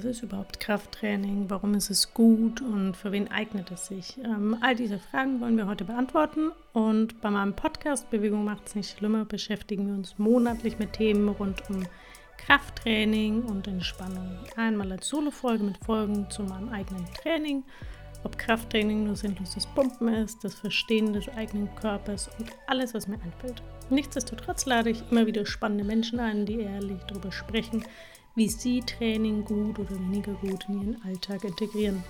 Was ist überhaupt Krafttraining? Warum ist es gut und für wen eignet es sich? Ähm, all diese Fragen wollen wir heute beantworten. Und bei meinem Podcast Bewegung macht es nicht schlimmer beschäftigen wir uns monatlich mit Themen rund um Krafttraining und Entspannung. Einmal als Solo-Folge mit Folgen zu meinem eigenen Training, ob Krafttraining nur sinnloses Pumpen ist, das Verstehen des eigenen Körpers und alles, was mir einfällt. Nichtsdestotrotz lade ich immer wieder spannende Menschen ein, die ehrlich darüber sprechen, wie sie Training gut oder weniger gut in ihren Alltag integrieren.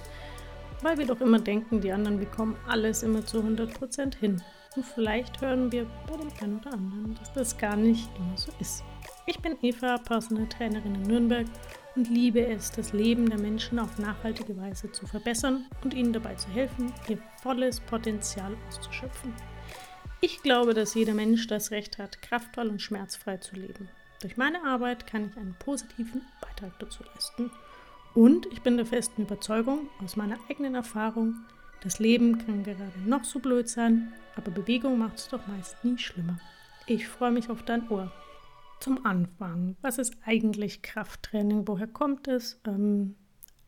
Weil wir doch immer denken, die anderen bekommen alles immer zu 100% hin. Und vielleicht hören wir bei dem einen oder anderen, dass das gar nicht immer so ist. Ich bin Eva, Personal Trainerin in Nürnberg und liebe es, das Leben der Menschen auf nachhaltige Weise zu verbessern und ihnen dabei zu helfen, ihr volles Potenzial auszuschöpfen. Ich glaube, dass jeder Mensch das Recht hat, kraftvoll und schmerzfrei zu leben. Durch meine Arbeit kann ich einen positiven Beitrag dazu leisten. Und ich bin der festen Überzeugung aus meiner eigenen Erfahrung, das Leben kann gerade noch so blöd sein, aber Bewegung macht es doch meist nie schlimmer. Ich freue mich auf dein Ohr. Zum Anfang, was ist eigentlich Krafttraining? Woher kommt es? Ähm,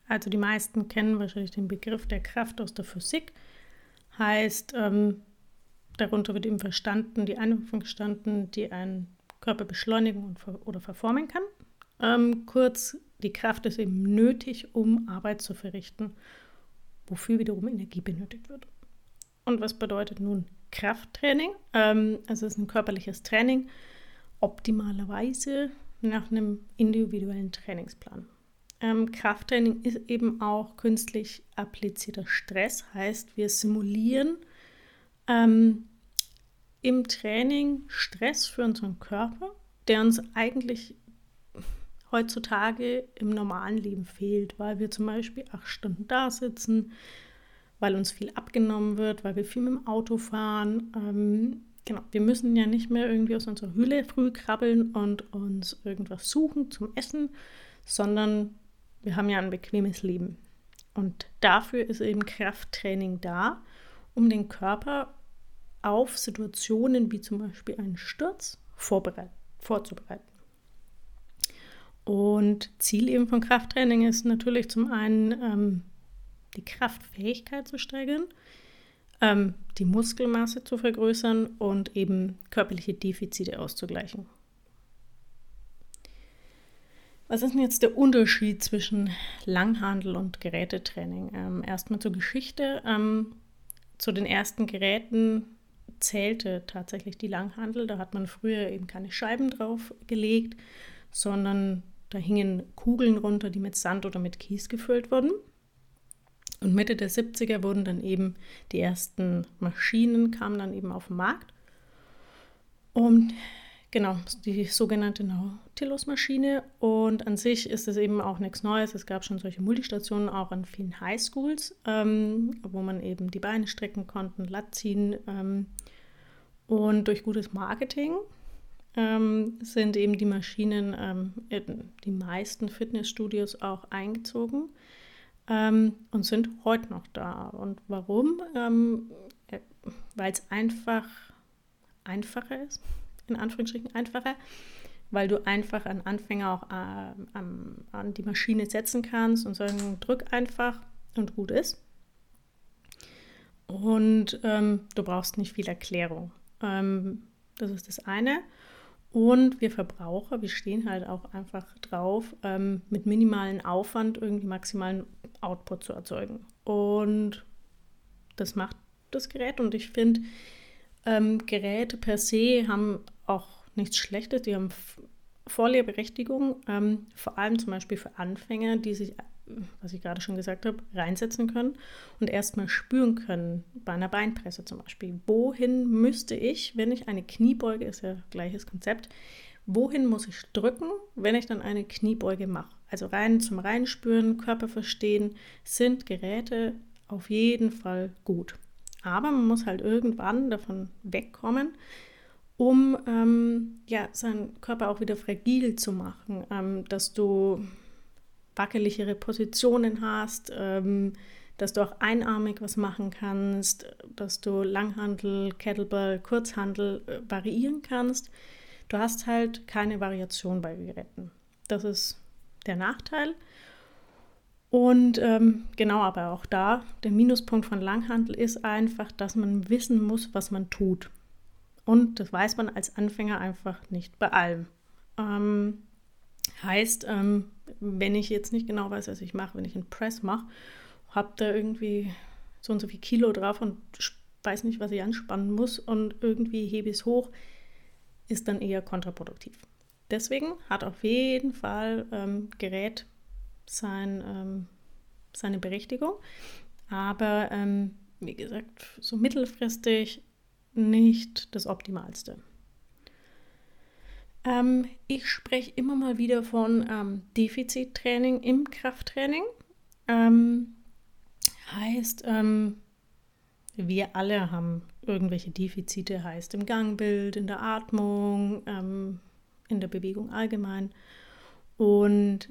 also die meisten kennen wahrscheinlich den Begriff der Kraft aus der Physik. Heißt, ähm, darunter wird eben verstanden, die Einwirkung verstanden, die ein Körper beschleunigen oder verformen kann. Ähm, kurz, die Kraft ist eben nötig, um Arbeit zu verrichten, wofür wiederum Energie benötigt wird. Und was bedeutet nun Krafttraining? Ähm, also es ist ein körperliches Training, optimalerweise nach einem individuellen Trainingsplan. Ähm, Krafttraining ist eben auch künstlich applizierter Stress, heißt wir simulieren ähm, im Training Stress für unseren Körper, der uns eigentlich heutzutage im normalen Leben fehlt, weil wir zum Beispiel acht Stunden da sitzen, weil uns viel abgenommen wird, weil wir viel mit dem Auto fahren. Ähm, genau, wir müssen ja nicht mehr irgendwie aus unserer Hülle früh krabbeln und uns irgendwas suchen zum Essen, sondern wir haben ja ein bequemes Leben. Und dafür ist eben Krafttraining da, um den Körper auf Situationen wie zum Beispiel einen Sturz vorzubereiten. Und Ziel eben von Krafttraining ist natürlich zum einen ähm, die Kraftfähigkeit zu steigern, ähm, die Muskelmasse zu vergrößern und eben körperliche Defizite auszugleichen. Was ist denn jetzt der Unterschied zwischen Langhandel und Gerätetraining? Ähm, erstmal zur Geschichte. Ähm, zu den ersten Geräten zählte tatsächlich die Langhandel. Da hat man früher eben keine Scheiben drauf gelegt, sondern da hingen Kugeln runter, die mit Sand oder mit Kies gefüllt wurden. Und Mitte der 70er wurden dann eben die ersten Maschinen, kamen dann eben auf den Markt. Und genau, die sogenannte Nautilus-Maschine. Und an sich ist es eben auch nichts Neues. Es gab schon solche Multistationen auch an vielen Highschools, ähm, wo man eben die Beine strecken konnte, Latt ziehen. Ähm, und durch gutes Marketing ähm, sind eben die Maschinen ähm, in die meisten Fitnessstudios auch eingezogen ähm, und sind heute noch da. Und warum? Ähm, äh, weil es einfach einfacher ist, in Anführungsstrichen einfacher, weil du einfach einen Anfänger auch äh, an, an die Maschine setzen kannst und sagen, drück einfach und gut ist. Und ähm, du brauchst nicht viel Erklärung. Ähm, das ist das eine. Und wir Verbraucher, wir stehen halt auch einfach drauf, ähm, mit minimalen Aufwand irgendwie maximalen Output zu erzeugen. Und das macht das Gerät. Und ich finde, ähm, Geräte per se haben auch nichts Schlechtes. Die haben volle Berechtigung, ähm, vor allem zum Beispiel für Anfänger, die sich was ich gerade schon gesagt habe, reinsetzen können und erstmal spüren können, bei einer Beinpresse zum Beispiel. Wohin müsste ich, wenn ich eine Kniebeuge, ist ja gleiches Konzept, wohin muss ich drücken, wenn ich dann eine Kniebeuge mache? Also rein zum Reinspüren, Körper verstehen, sind Geräte auf jeden Fall gut. Aber man muss halt irgendwann davon wegkommen, um ähm, ja, seinen Körper auch wieder fragil zu machen, ähm, dass du wackeligere Positionen hast, ähm, dass du auch einarmig was machen kannst, dass du Langhandel, Kettlebell, Kurzhandel äh, variieren kannst. Du hast halt keine Variation bei Geräten. Das ist der Nachteil. Und ähm, genau, aber auch da, der Minuspunkt von Langhandel ist einfach, dass man wissen muss, was man tut. Und das weiß man als Anfänger einfach nicht bei allem. Ähm, heißt, ähm, wenn ich jetzt nicht genau weiß, was ich mache, wenn ich einen Press mache, habe da irgendwie so und so viel Kilo drauf und weiß nicht, was ich anspannen muss und irgendwie hebe ich es hoch, ist dann eher kontraproduktiv. Deswegen hat auf jeden Fall ähm, Gerät sein, ähm, seine Berechtigung, aber ähm, wie gesagt, so mittelfristig nicht das Optimalste. Ähm, ich spreche immer mal wieder von ähm, Defizittraining im Krafttraining. Ähm, heißt, ähm, wir alle haben irgendwelche Defizite, heißt im Gangbild, in der Atmung, ähm, in der Bewegung allgemein. Und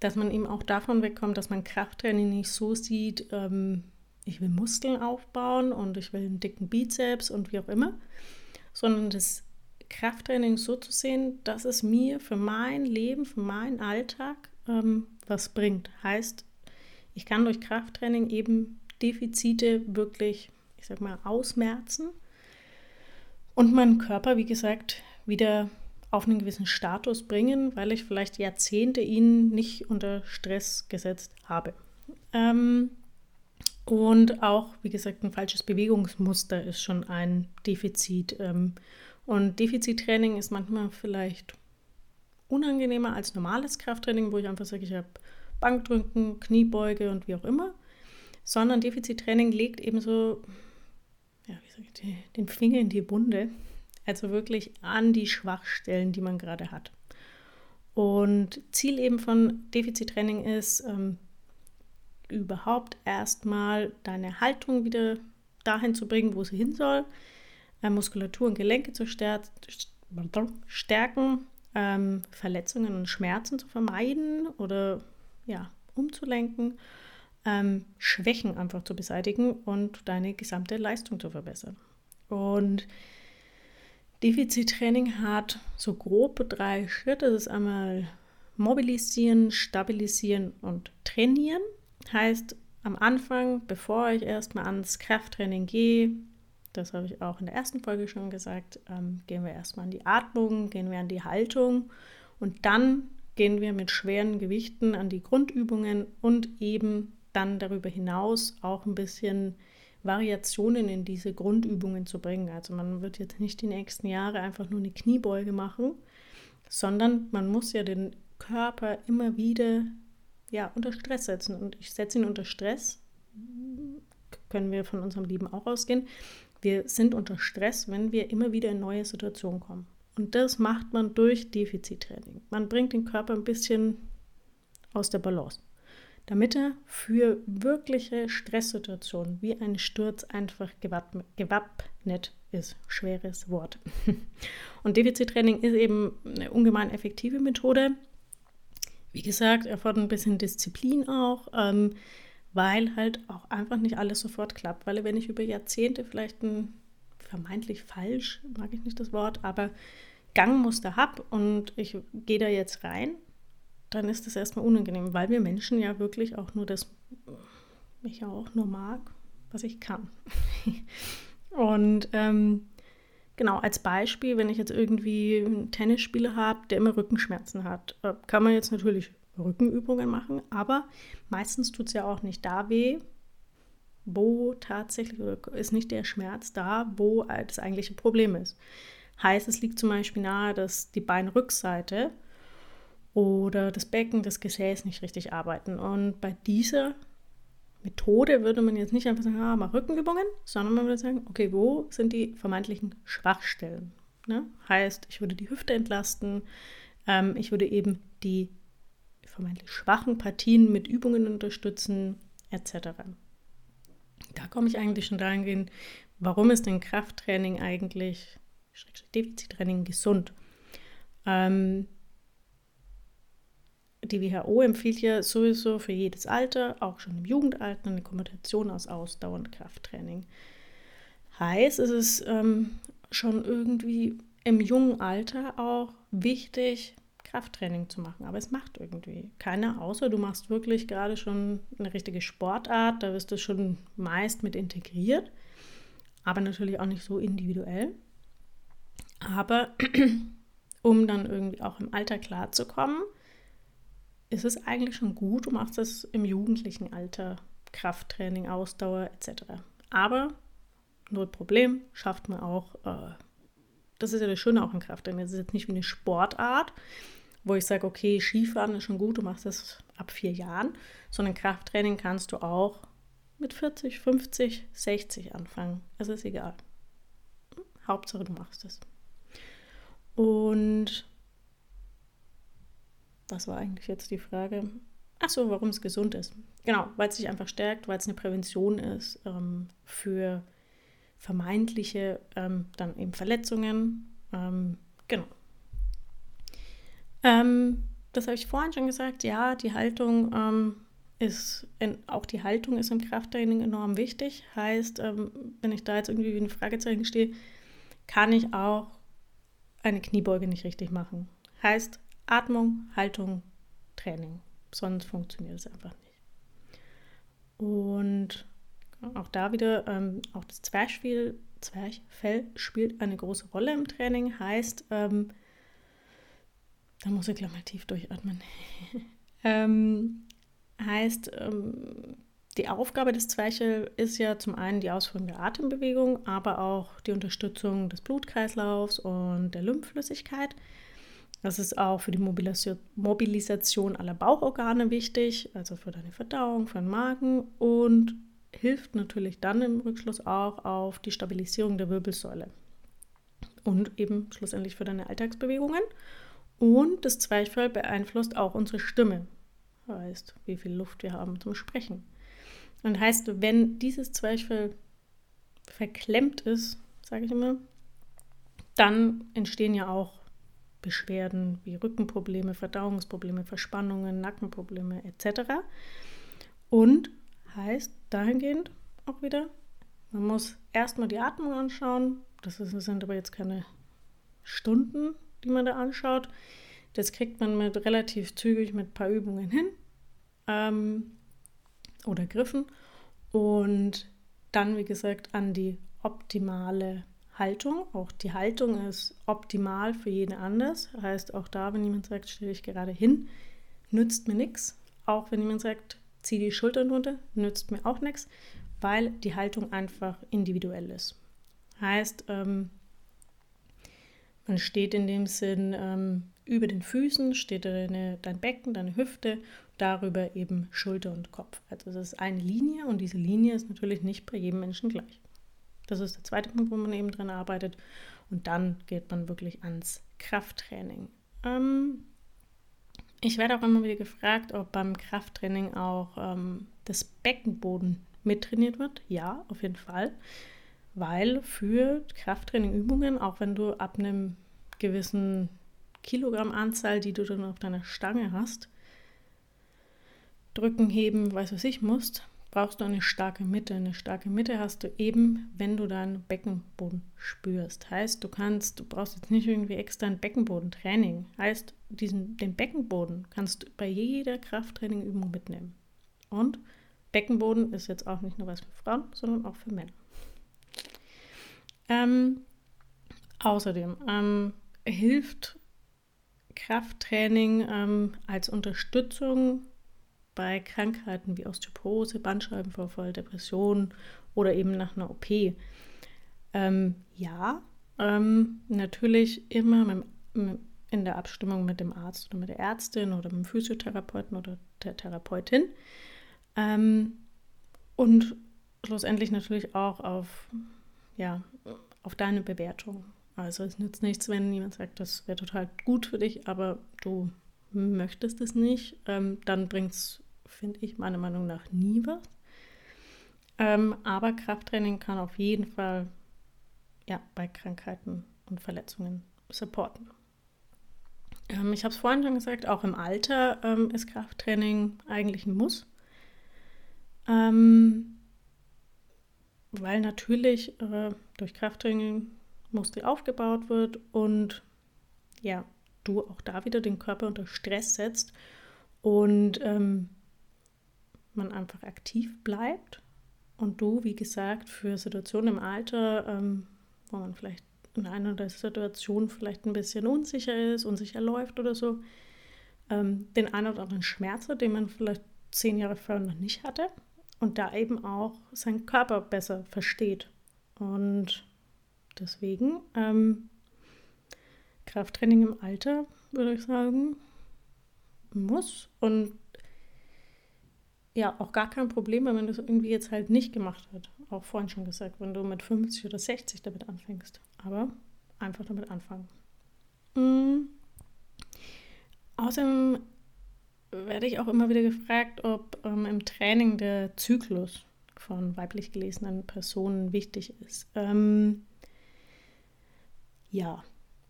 dass man eben auch davon wegkommt, dass man Krafttraining nicht so sieht, ähm, ich will Muskeln aufbauen und ich will einen dicken Bizeps und wie auch immer, sondern das Krafttraining so zu sehen, dass es mir für mein Leben, für meinen Alltag ähm, was bringt. Heißt, ich kann durch Krafttraining eben Defizite wirklich, ich sag mal, ausmerzen und meinen Körper, wie gesagt, wieder auf einen gewissen Status bringen, weil ich vielleicht Jahrzehnte ihn nicht unter Stress gesetzt habe. Ähm, und auch, wie gesagt, ein falsches Bewegungsmuster ist schon ein Defizit. Ähm, und Defizittraining ist manchmal vielleicht unangenehmer als normales Krafttraining, wo ich einfach sage, ich habe Bankdrücken, Kniebeuge und wie auch immer. Sondern Defizittraining legt eben so ja, ich, den Finger in die Wunde, also wirklich an die Schwachstellen, die man gerade hat. Und Ziel eben von Defizittraining ist, ähm, überhaupt erstmal deine Haltung wieder dahin zu bringen, wo sie hin soll, Muskulatur und Gelenke zu stärken, ähm, Verletzungen und Schmerzen zu vermeiden oder ja, umzulenken, ähm, Schwächen einfach zu beseitigen und deine gesamte Leistung zu verbessern. Und Defizittraining hat so grob drei Schritte. Das ist einmal mobilisieren, stabilisieren und trainieren. Heißt, am Anfang, bevor ich erstmal ans Krafttraining gehe, das habe ich auch in der ersten Folge schon gesagt, ähm, gehen wir erstmal an die Atmung, gehen wir an die Haltung und dann gehen wir mit schweren Gewichten an die Grundübungen und eben dann darüber hinaus auch ein bisschen Variationen in diese Grundübungen zu bringen. Also man wird jetzt nicht die nächsten Jahre einfach nur eine Kniebeuge machen, sondern man muss ja den Körper immer wieder ja, unter Stress setzen. Und ich setze ihn unter Stress, können wir von unserem Leben auch ausgehen. Wir sind unter Stress, wenn wir immer wieder in neue Situationen kommen. Und das macht man durch Defizittraining. Man bringt den Körper ein bisschen aus der Balance, damit er für wirkliche Stresssituationen wie ein Sturz einfach gewappnet ist. Schweres Wort. Und Defizittraining ist eben eine ungemein effektive Methode. Wie gesagt, erfordert ein bisschen Disziplin auch. Ähm, weil halt auch einfach nicht alles sofort klappt. Weil wenn ich über Jahrzehnte vielleicht ein vermeintlich falsch, mag ich nicht das Wort, aber Gangmuster habe und ich gehe da jetzt rein, dann ist das erstmal unangenehm, weil wir Menschen ja wirklich auch nur das, ich auch nur mag, was ich kann. und ähm, genau, als Beispiel, wenn ich jetzt irgendwie einen Tennisspieler habe, der immer Rückenschmerzen hat, äh, kann man jetzt natürlich Rückenübungen machen, aber meistens tut es ja auch nicht da weh, wo tatsächlich ist nicht der Schmerz da, wo das eigentliche Problem ist. Heißt, es liegt zum Beispiel nahe, dass die Beinrückseite oder das Becken, das Gesäß nicht richtig arbeiten. Und bei dieser Methode würde man jetzt nicht einfach sagen, ah, mach Rückenübungen, sondern man würde sagen, okay, wo sind die vermeintlichen Schwachstellen? Ne? Heißt, ich würde die Hüfte entlasten, ähm, ich würde eben die vermeintlich schwachen Partien mit Übungen unterstützen, etc. Da komme ich eigentlich schon dahingehend, warum ist denn Krafttraining eigentlich, Defizittraining gesund? Ähm, die WHO empfiehlt ja sowieso für jedes Alter, auch schon im Jugendalter, eine Kombination aus Ausdauer und Krafttraining. Heißt, es ist ähm, schon irgendwie im jungen Alter auch wichtig, Krafttraining zu machen. Aber es macht irgendwie keiner, außer du machst wirklich gerade schon eine richtige Sportart. Da wirst du schon meist mit integriert, aber natürlich auch nicht so individuell. Aber um dann irgendwie auch im Alter klarzukommen, ist es eigentlich schon gut, du machst es im jugendlichen Alter, Krafttraining, Ausdauer etc. Aber null Problem, schafft man auch. Äh, das ist ja das Schöne auch in Krafttraining. Es ist jetzt nicht wie eine Sportart, wo ich sage, okay, Skifahren ist schon gut, du machst das ab vier Jahren, sondern Krafttraining kannst du auch mit 40, 50, 60 anfangen. Es ist egal. Hauptsache, du machst es. Und was war eigentlich jetzt die Frage? Ach so, warum es gesund ist. Genau, weil es sich einfach stärkt, weil es eine Prävention ist ähm, für vermeintliche ähm, dann eben Verletzungen. Ähm, genau. Ähm, das habe ich vorhin schon gesagt. Ja, die Haltung ähm, ist, in, auch die Haltung ist im Krafttraining enorm wichtig. Heißt, ähm, wenn ich da jetzt irgendwie wie ein Fragezeichen stehe, kann ich auch eine Kniebeuge nicht richtig machen. Heißt, Atmung, Haltung, Training. Sonst funktioniert es einfach nicht. Und auch da wieder, ähm, auch das Zwerchfell, Zwerchfell spielt eine große Rolle im Training. Heißt, ähm, da muss ich gleich mal tief durchatmen. ähm, heißt, ähm, die Aufgabe des Zwerchfell ist ja zum einen die Ausführung der Atembewegung, aber auch die Unterstützung des Blutkreislaufs und der Lymphflüssigkeit. Das ist auch für die Mobilisation aller Bauchorgane wichtig, also für deine Verdauung, für den Magen und hilft natürlich dann im Rückschluss auch auf die Stabilisierung der Wirbelsäule und eben schlussendlich für deine Alltagsbewegungen. Und das Zwerchfell beeinflusst auch unsere Stimme, heißt, wie viel Luft wir haben zum Sprechen. Und heißt, wenn dieses Zwerchfell verklemmt ist, sage ich immer, dann entstehen ja auch Beschwerden wie Rückenprobleme, Verdauungsprobleme, Verspannungen, Nackenprobleme etc. Und heißt dahingehend auch wieder, man muss erstmal die Atmung anschauen. Das sind aber jetzt keine Stunden, die man da anschaut. Das kriegt man mit relativ zügig mit ein paar Übungen hin ähm, oder Griffen. Und dann, wie gesagt, an die optimale Haltung. Auch die Haltung ist optimal für jeden anders. Heißt auch da, wenn jemand sagt, stelle ich gerade hin, nützt mir nichts. Auch wenn jemand sagt, zieh die Schultern runter, nützt mir auch nichts, weil die Haltung einfach individuell ist. Heißt, ähm, man steht in dem Sinn ähm, über den Füßen, steht deine, dein Becken, deine Hüfte, darüber eben Schulter und Kopf. Also das ist eine Linie und diese Linie ist natürlich nicht bei jedem Menschen gleich. Das ist der zweite Punkt, wo man eben dran arbeitet. Und dann geht man wirklich ans Krafttraining. Ähm, ich werde auch immer wieder gefragt, ob beim Krafttraining auch ähm, das Beckenboden mittrainiert wird. Ja, auf jeden Fall. Weil für Krafttrainingübungen, auch wenn du ab einem gewissen Kilogrammanzahl, die du dann auf deiner Stange hast, drücken, heben, weiß was ich musst, brauchst du eine starke Mitte. Eine starke Mitte hast du eben, wenn du deinen Beckenboden spürst. Heißt, du kannst, du brauchst jetzt nicht irgendwie extra ein Beckenbodentraining. Heißt, diesen, den Beckenboden kannst du bei jeder Krafttrainingübung mitnehmen. Und Beckenboden ist jetzt auch nicht nur was für Frauen, sondern auch für Männer. Ähm, außerdem ähm, hilft Krafttraining ähm, als Unterstützung bei Krankheiten wie Osteoporose, Bandscheibenvorfall, Depression oder eben nach einer OP. Ähm, ja, ähm, natürlich immer mit, mit, in der Abstimmung mit dem Arzt oder mit der Ärztin oder mit dem Physiotherapeuten oder der Therapeutin. Ähm, und schlussendlich natürlich auch auf, ja, auf deine Bewertung. Also es nützt nichts, wenn jemand sagt, das wäre total gut für dich, aber du möchtest es nicht, ähm, dann bringt es finde ich meiner Meinung nach nie was. Ähm, aber Krafttraining kann auf jeden Fall ja, bei Krankheiten und Verletzungen supporten. Ähm, ich habe es vorhin schon gesagt, auch im Alter ähm, ist Krafttraining eigentlich ein Muss. Ähm, weil natürlich äh, durch Krafttraining Muskel aufgebaut wird und ja, du auch da wieder den Körper unter Stress setzt und ähm, man einfach aktiv bleibt und du, wie gesagt, für Situationen im Alter, ähm, wo man vielleicht in einer der Situationen vielleicht ein bisschen unsicher ist, unsicher läuft oder so, ähm, den einen oder anderen Schmerz hat, den man vielleicht zehn Jahre vorher noch nicht hatte und da eben auch seinen Körper besser versteht. Und deswegen ähm, Krafttraining im Alter, würde ich sagen, muss und ja, auch gar kein Problem, wenn man das irgendwie jetzt halt nicht gemacht hat. Auch vorhin schon gesagt, wenn du mit 50 oder 60 damit anfängst. Aber einfach damit anfangen. Mhm. Außerdem werde ich auch immer wieder gefragt, ob ähm, im Training der Zyklus von weiblich gelesenen Personen wichtig ist. Ähm, ja,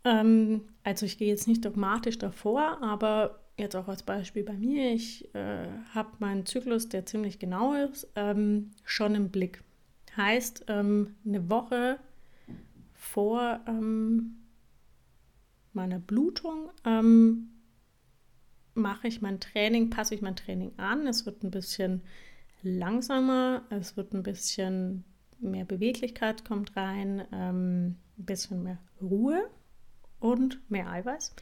ähm, also ich gehe jetzt nicht dogmatisch davor, aber jetzt auch als Beispiel bei mir, ich äh, habe meinen Zyklus, der ziemlich genau ist, ähm, schon im Blick. Heißt, ähm, eine Woche vor ähm, meiner Blutung mache ich mein Training, passe ich mein Training an. Es wird ein bisschen langsamer, es wird ein bisschen mehr Beweglichkeit kommt rein, ähm, ein bisschen mehr Ruhe und mehr Eiweiß.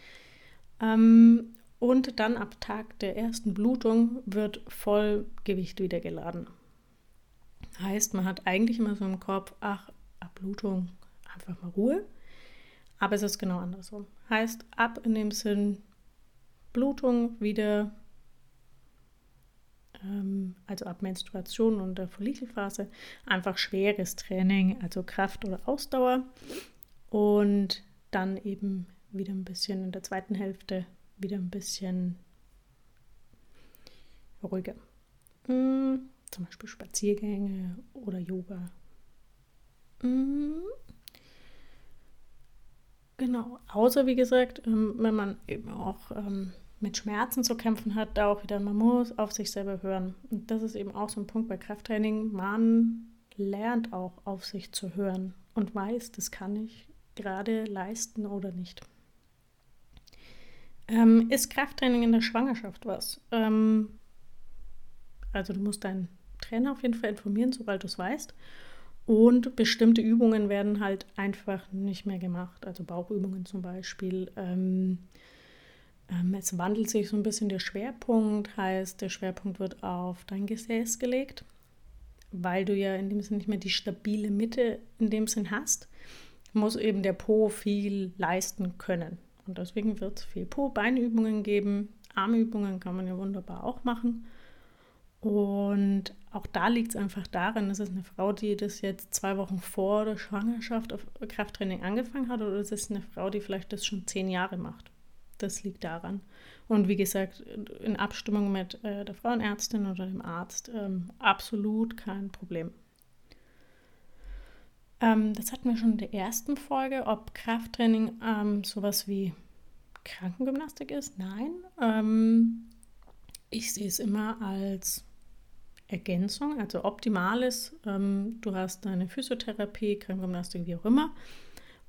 Ähm, und dann ab Tag der ersten Blutung wird Vollgewicht wieder geladen. Heißt, man hat eigentlich immer so im Kopf, ach, ab Blutung einfach mal Ruhe. Aber es ist genau andersrum. Heißt, ab in dem Sinn Blutung wieder, ähm, also ab Menstruation und der Follikelphase, einfach schweres Training, also Kraft oder Ausdauer. Und dann eben wieder ein bisschen in der zweiten Hälfte wieder ein bisschen ruhiger. Mhm. Zum Beispiel Spaziergänge oder Yoga. Mhm. Genau, außer wie gesagt, ähm, wenn man eben auch ähm, mit Schmerzen zu kämpfen hat, da auch wieder, man muss auf sich selber hören. Und das ist eben auch so ein Punkt bei Krafttraining. Man lernt auch auf sich zu hören und weiß, das kann ich gerade leisten oder nicht. Ähm, ist Krafttraining in der Schwangerschaft was? Ähm, also du musst deinen Trainer auf jeden Fall informieren, sobald du es weißt. Und bestimmte Übungen werden halt einfach nicht mehr gemacht. Also Bauchübungen zum Beispiel. Ähm, es wandelt sich so ein bisschen der Schwerpunkt, heißt, der Schwerpunkt wird auf dein Gesäß gelegt, weil du ja in dem Sinne nicht mehr die stabile Mitte in dem Sinn hast, muss eben der Po viel leisten können. Und deswegen wird es viel Po-Beinübungen geben. Armübungen kann man ja wunderbar auch machen. Und auch da liegt es einfach daran, dass es eine Frau, die das jetzt zwei Wochen vor der Schwangerschaft auf Krafttraining angefangen hat, oder ist es eine Frau, die vielleicht das schon zehn Jahre macht. Das liegt daran. Und wie gesagt, in Abstimmung mit äh, der Frauenärztin oder dem Arzt ähm, absolut kein Problem. Ähm, das hatten wir schon in der ersten Folge, ob Krafttraining ähm, sowas wie Krankengymnastik ist. Nein, ähm, ich sehe es immer als Ergänzung, also optimales. Ähm, du hast deine Physiotherapie, Krankengymnastik, wie auch immer.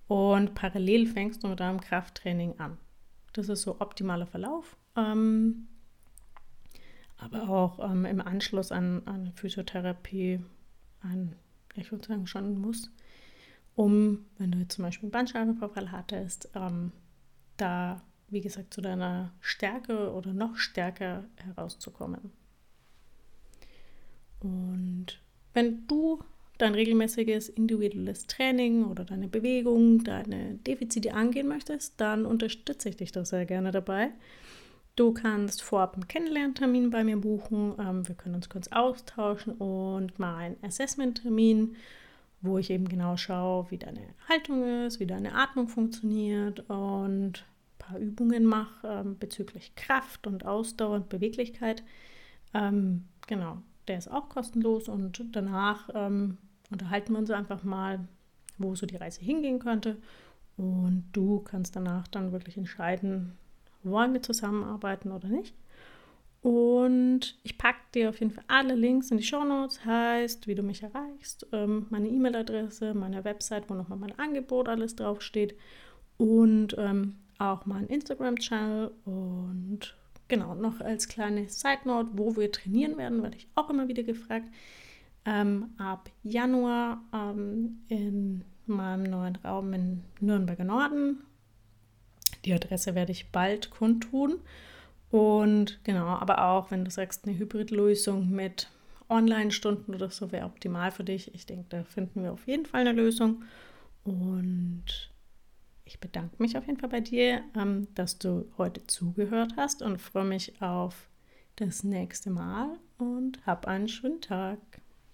Und parallel fängst du mit deinem Krafttraining an. Das ist so optimaler Verlauf. Ähm, aber auch ähm, im Anschluss an, an Physiotherapie ein, ich würde sagen, schon ein Muss um, wenn du jetzt zum Beispiel einen Bandscheibenvorfall hattest, ähm, da, wie gesagt, zu deiner Stärke oder noch stärker herauszukommen. Und wenn du dein regelmäßiges individuelles Training oder deine Bewegung, deine Defizite angehen möchtest, dann unterstütze ich dich da sehr gerne dabei. Du kannst vorab einen Kennenlerntermin bei mir buchen. Ähm, wir können uns kurz austauschen und mal einen Assessment-Termin wo ich eben genau schaue, wie deine Haltung ist, wie deine Atmung funktioniert und ein paar Übungen mache ähm, bezüglich Kraft und Ausdauer und Beweglichkeit. Ähm, genau, der ist auch kostenlos und danach unterhalten wir uns einfach mal, wo so die Reise hingehen könnte. Und du kannst danach dann wirklich entscheiden, wollen wir zusammenarbeiten oder nicht. Und ich packe dir auf jeden Fall alle Links in die Show Notes, heißt, wie du mich erreichst, ähm, meine E-Mail-Adresse, meine Website, wo nochmal mein Angebot alles draufsteht und ähm, auch meinen Instagram-Channel und genau noch als kleine Side Note, wo wir trainieren werden, werde ich auch immer wieder gefragt. Ähm, ab Januar ähm, in meinem neuen Raum in Nürnberger Norden. Die Adresse werde ich bald kundtun. Und genau, aber auch wenn du sagst, eine Hybridlösung mit Online-Stunden oder so wäre optimal für dich. Ich denke, da finden wir auf jeden Fall eine Lösung. Und ich bedanke mich auf jeden Fall bei dir, ähm, dass du heute zugehört hast und freue mich auf das nächste Mal und hab einen schönen Tag.